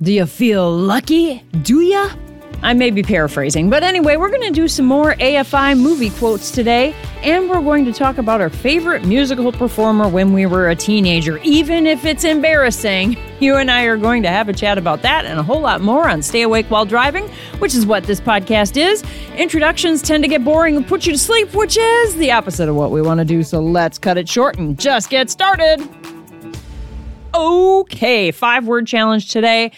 Do you feel lucky? Do ya? I may be paraphrasing, but anyway, we're going to do some more AFI movie quotes today, and we're going to talk about our favorite musical performer when we were a teenager, even if it's embarrassing. You and I are going to have a chat about that and a whole lot more on Stay Awake While Driving, which is what this podcast is. Introductions tend to get boring and put you to sleep, which is the opposite of what we want to do, so let's cut it short and just get started. Okay, five word challenge today.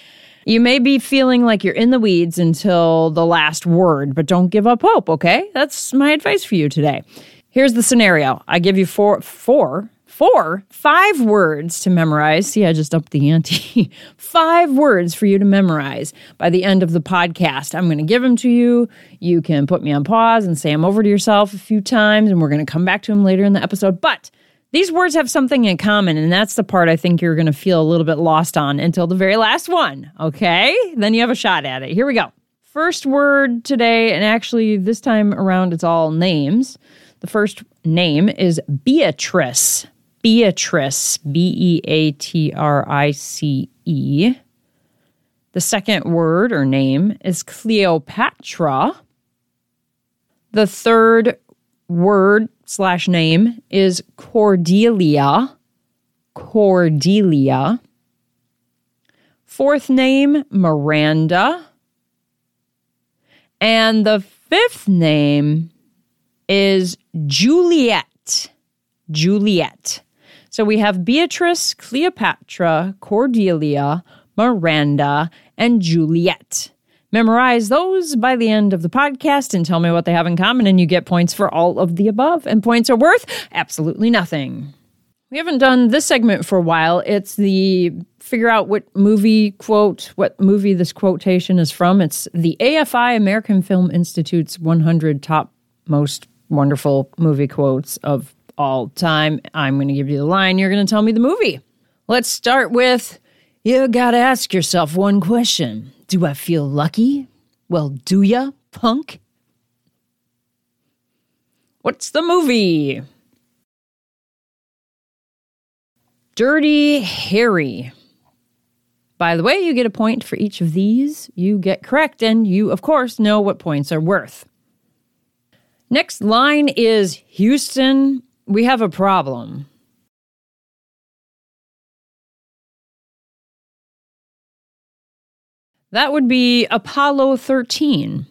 You may be feeling like you're in the weeds until the last word, but don't give up hope, okay? That's my advice for you today. Here's the scenario I give you four, four, four, five words to memorize. See, I just upped the ante. five words for you to memorize by the end of the podcast. I'm going to give them to you. You can put me on pause and say them over to yourself a few times, and we're going to come back to them later in the episode. But these words have something in common, and that's the part I think you're going to feel a little bit lost on until the very last one. Okay? Then you have a shot at it. Here we go. First word today, and actually this time around it's all names. The first name is Beatrice. Beatrice. B E A T R I C E. The second word or name is Cleopatra. The third word slash name is Cordelia. Cordelia. Fourth name, Miranda. And the fifth name is Juliet. Juliet. So we have Beatrice, Cleopatra, Cordelia, Miranda, and Juliet. Memorize those by the end of the podcast and tell me what they have in common, and you get points for all of the above. And points are worth absolutely nothing. We haven't done this segment for a while. It's the figure out what movie quote, what movie this quotation is from. It's the AFI American Film Institute's 100 top most wonderful movie quotes of all time. I'm going to give you the line. You're going to tell me the movie. Let's start with you got to ask yourself one question do I feel lucky? Well, do ya, punk? What's the movie? Dirty Harry. By the way, you get a point for each of these. You get correct, and you, of course, know what points are worth. Next line is Houston, we have a problem. That would be Apollo 13.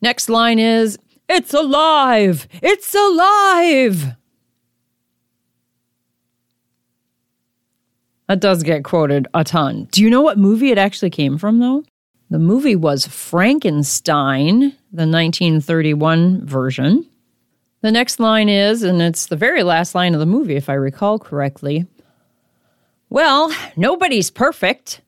Next line is It's alive! It's alive! That does get quoted a ton. Do you know what movie it actually came from, though? The movie was Frankenstein, the 1931 version. The next line is, and it's the very last line of the movie, if I recall correctly. Well, nobody's perfect.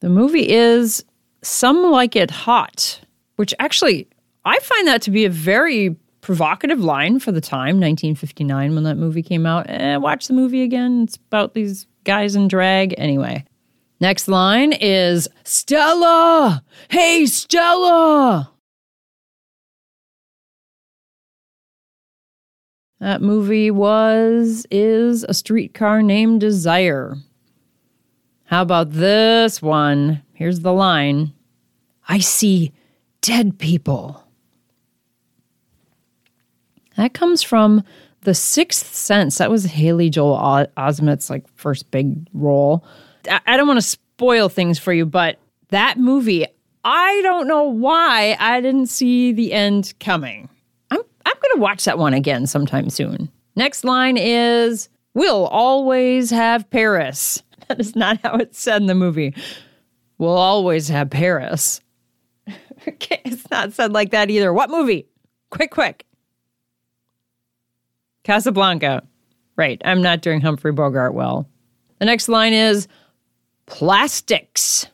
The movie is Some Like It Hot, which actually, I find that to be a very provocative line for the time, 1959, when that movie came out. Eh, watch the movie again. It's about these guys in drag. Anyway, next line is Stella! Hey, Stella! That movie was, is A Streetcar Named Desire. How about this one? Here's the line I see dead people. That comes from The Sixth Sense. That was Haley Joel Osment's like first big role. I don't want to spoil things for you, but that movie, I don't know why I didn't see the end coming. I'm I'm going to watch that one again sometime soon. Next line is We'll always have Paris. That is not how it's said in the movie. We'll always have Paris. okay, it's not said like that either. What movie? Quick, quick. Casablanca. Right, I'm not doing Humphrey Bogart well. The next line is plastics.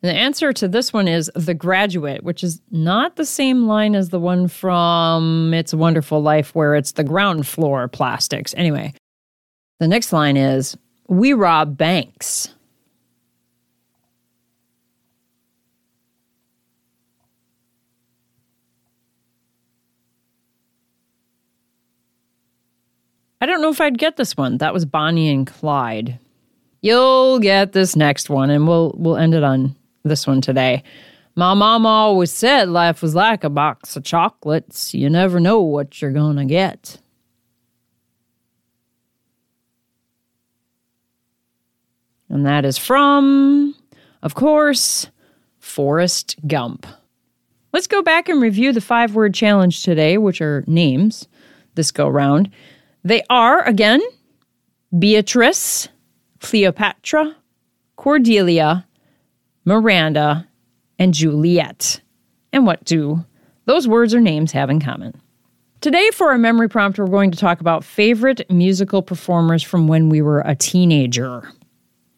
The answer to this one is The Graduate, which is not the same line as the one from It's a Wonderful Life, where it's the ground floor plastics. Anyway, the next line is We rob banks. I don't know if I'd get this one. That was Bonnie and Clyde. You'll get this next one, and we'll we'll end it on this one today. My mama always said life was like a box of chocolates. You never know what you're gonna get. And that is from, of course, Forrest Gump. Let's go back and review the five word challenge today, which are names this go round. They are, again, Beatrice, Cleopatra, Cordelia, Miranda, and Juliet. And what do those words or names have in common? Today, for our memory prompt, we're going to talk about favorite musical performers from when we were a teenager.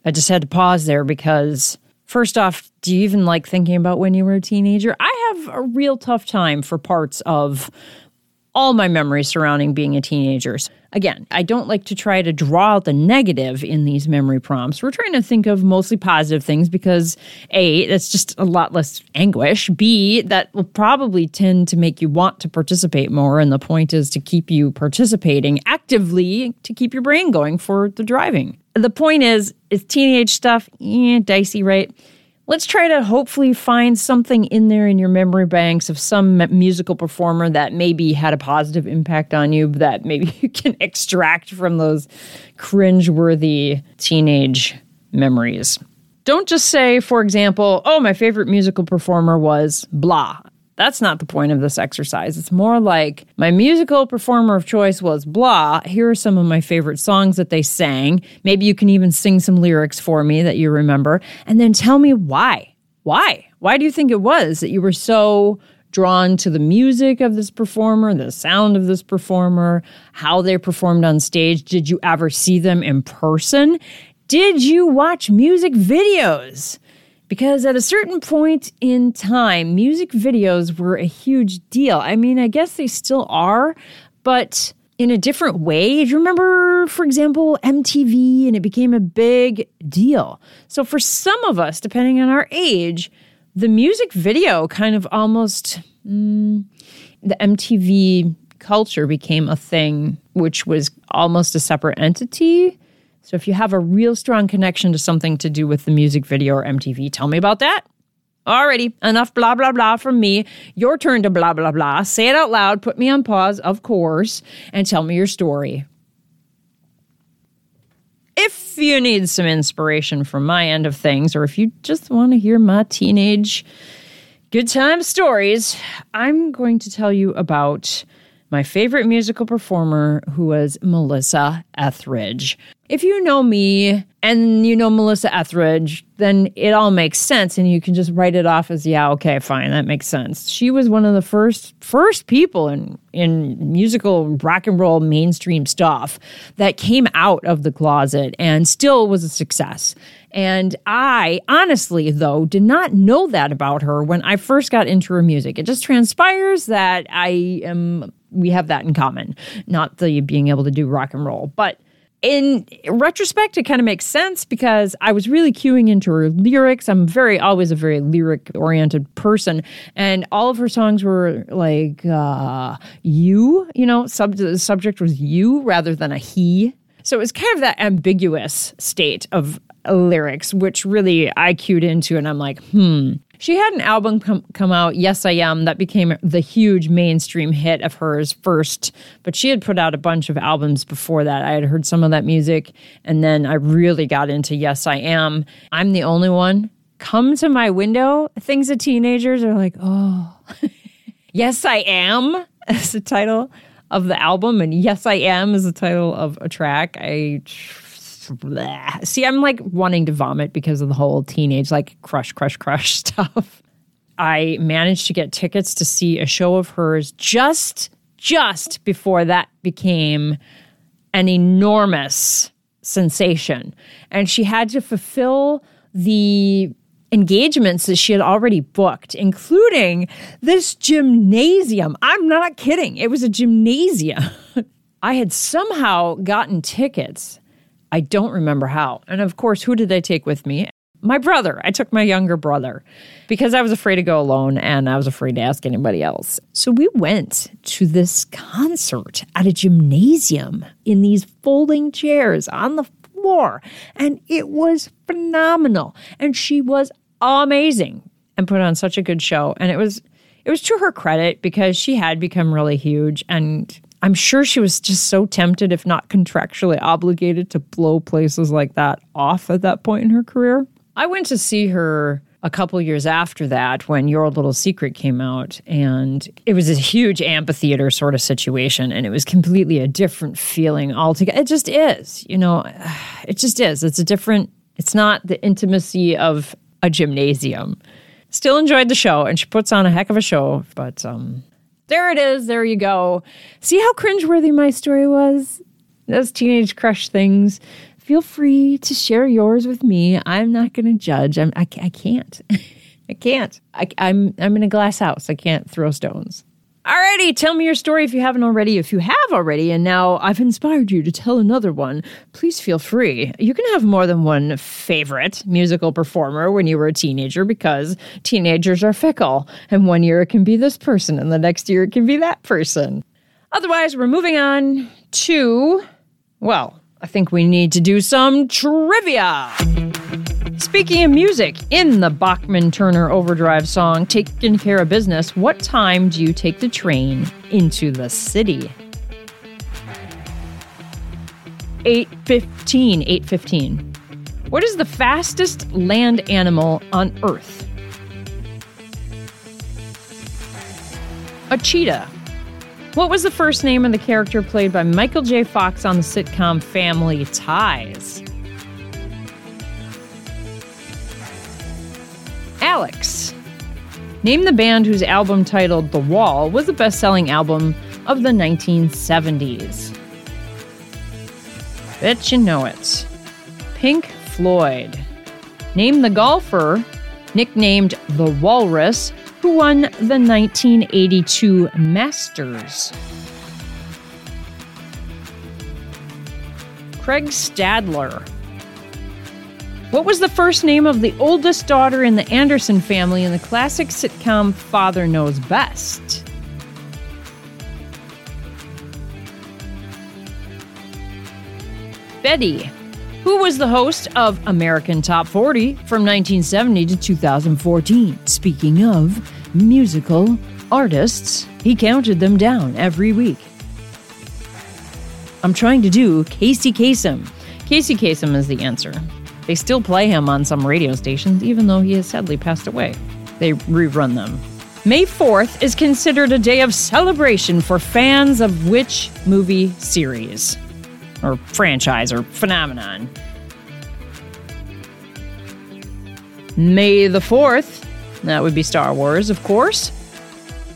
I just had to pause there because, first off, do you even like thinking about when you were a teenager? I have a real tough time for parts of all my memories surrounding being a teenager. Again, I don't like to try to draw out the negative in these memory prompts. We're trying to think of mostly positive things because A, that's just a lot less anguish. B, that will probably tend to make you want to participate more. And the point is to keep you participating actively to keep your brain going for the driving. The point is, is teenage stuff, eh, dicey, right? Let's try to hopefully find something in there in your memory banks of some musical performer that maybe had a positive impact on you that maybe you can extract from those cringe-worthy teenage memories. Don't just say, for example, oh, my favorite musical performer was blah. That's not the point of this exercise. It's more like my musical performer of choice was blah. Here are some of my favorite songs that they sang. Maybe you can even sing some lyrics for me that you remember. And then tell me why. Why? Why do you think it was that you were so drawn to the music of this performer, the sound of this performer, how they performed on stage? Did you ever see them in person? Did you watch music videos? Because at a certain point in time, music videos were a huge deal. I mean, I guess they still are, but in a different way. Do you remember, for example, MTV and it became a big deal? So, for some of us, depending on our age, the music video kind of almost, mm, the MTV culture became a thing which was almost a separate entity so if you have a real strong connection to something to do with the music video or MTV, tell me about that. Alrighty, enough blah blah blah from me. Your turn to blah blah blah. Say it out loud, put me on pause, of course, and tell me your story. If you need some inspiration from my end of things, or if you just want to hear my teenage good time stories, I'm going to tell you about my favorite musical performer who was Melissa Etheridge. If you know me and you know Melissa Etheridge, then it all makes sense and you can just write it off as yeah, okay, fine, that makes sense. She was one of the first first people in in musical rock and roll mainstream stuff that came out of the closet and still was a success. And I honestly, though, did not know that about her when I first got into her music. It just transpires that I am, we have that in common, not the being able to do rock and roll. But in retrospect, it kind of makes sense because I was really cueing into her lyrics. I'm very, always a very lyric oriented person. And all of her songs were like, uh, you, you know, sub- the subject was you rather than a he. So it was kind of that ambiguous state of lyrics, which really I cued into, and I'm like, hmm. She had an album come, come out, Yes I Am, that became the huge mainstream hit of hers first, but she had put out a bunch of albums before that. I had heard some of that music, and then I really got into Yes I Am. I'm the only one. Come to my window. Things that teenagers are like, oh, yes I am, as the title of the album, and Yes I Am is the title of a track. I bleh. see, I'm like wanting to vomit because of the whole teenage like crush, crush, crush stuff. I managed to get tickets to see a show of hers just just before that became an enormous sensation. And she had to fulfill the engagements that she had already booked, including this gymnasium. I'm not kidding. It was a gymnasium. I had somehow gotten tickets I don't remember how. And of course, who did I take with me? My brother, I took my younger brother because I was afraid to go alone and I was afraid to ask anybody else. So we went to this concert at a gymnasium in these folding chairs on the floor, and it was phenomenal. And she was amazing and put on such a good show. And it was it was to her credit because she had become really huge and I'm sure she was just so tempted, if not contractually obligated, to blow places like that off at that point in her career. I went to see her a couple years after that when Your Little Secret came out, and it was a huge amphitheater sort of situation, and it was completely a different feeling altogether. It just is, you know, it just is. It's a different, it's not the intimacy of a gymnasium. Still enjoyed the show, and she puts on a heck of a show, but um, there it is. There you go. See how cringeworthy my story was? Those teenage crush things. Feel free to share yours with me. I'm not going to judge. I'm, I, I can't. I can't. I, I'm I'm in a glass house. I can't throw stones. Alrighty, tell me your story if you haven't already. If you have already, and now I've inspired you to tell another one, please feel free. You can have more than one favorite musical performer when you were a teenager because teenagers are fickle. And one year it can be this person, and the next year it can be that person. Otherwise, we're moving on to, well, I think we need to do some trivia. Speaking of music, in the Bachman Turner Overdrive song Taking Care of Business, what time do you take the train into the city? 8:15, 8:15. What is the fastest land animal on earth? A cheetah. What was the first name of the character played by Michael J. Fox on the sitcom Family Ties? Alex. Name the band whose album titled The Wall was the best selling album of the 1970s. Bet you know it. Pink Floyd. Name the golfer, nicknamed the Walrus, who won the 1982 Masters. Craig Stadler. What was the first name of the oldest daughter in the Anderson family in the classic sitcom Father Knows Best? Betty. Who was the host of American Top 40 from 1970 to 2014? Speaking of musical artists, he counted them down every week. I'm trying to do Casey Kasem. Casey Kasem is the answer. They still play him on some radio stations, even though he has sadly passed away. They rerun them. May 4th is considered a day of celebration for fans of which movie series? Or franchise or phenomenon? May the 4th, that would be Star Wars, of course.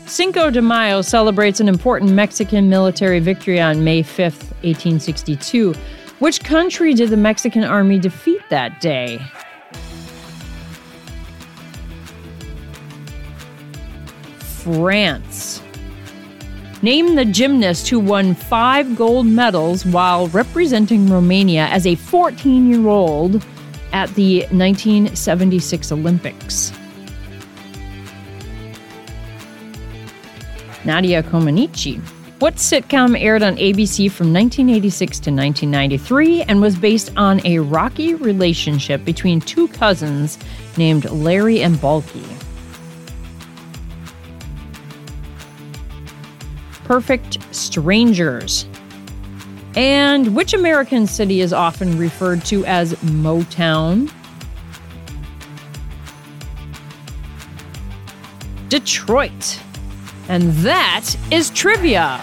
Cinco de Mayo celebrates an important Mexican military victory on May 5th, 1862 which country did the Mexican army defeat that day? France. Name the gymnast who won five gold medals while representing Romania as a 14 year old at the 1976 Olympics. Nadia Comaneci. What sitcom aired on ABC from 1986 to 1993 and was based on a rocky relationship between two cousins named Larry and Balki? Perfect Strangers. And which American city is often referred to as Motown? Detroit. And that is trivia.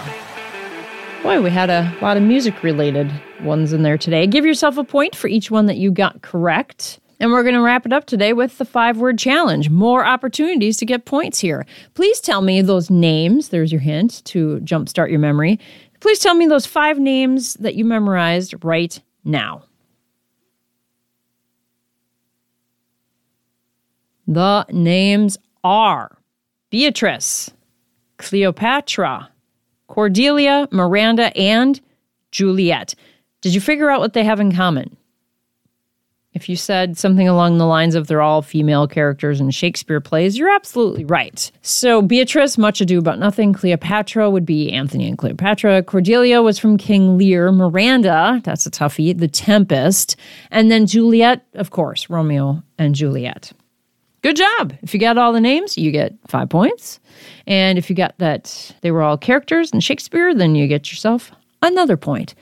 Boy, we had a lot of music related ones in there today. Give yourself a point for each one that you got correct. And we're going to wrap it up today with the five word challenge. More opportunities to get points here. Please tell me those names. There's your hint to jumpstart your memory. Please tell me those five names that you memorized right now. The names are Beatrice, Cleopatra, Cordelia, Miranda, and Juliet. Did you figure out what they have in common? If you said something along the lines of they're all female characters in Shakespeare plays, you're absolutely right. So Beatrice, Much Ado About Nothing, Cleopatra would be Antony and Cleopatra, Cordelia was from King Lear, Miranda, that's a toughie, The Tempest, and then Juliet, of course, Romeo and Juliet. Good job. If you got all the names, you get five points. And if you got that they were all characters in Shakespeare, then you get yourself another point.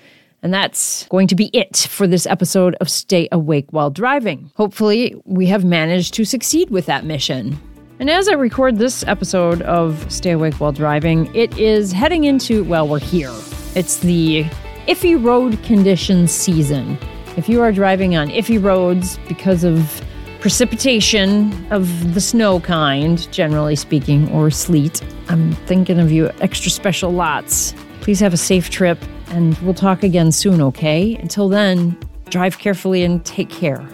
And that's going to be it for this episode of Stay Awake While Driving. Hopefully, we have managed to succeed with that mission. And as I record this episode of Stay Awake While Driving, it is heading into, well, we're here. It's the iffy road conditions season. If you are driving on iffy roads because of precipitation of the snow kind, generally speaking, or sleet, I'm thinking of you extra special lots. Please have a safe trip and we'll talk again soon, okay? Until then, drive carefully and take care.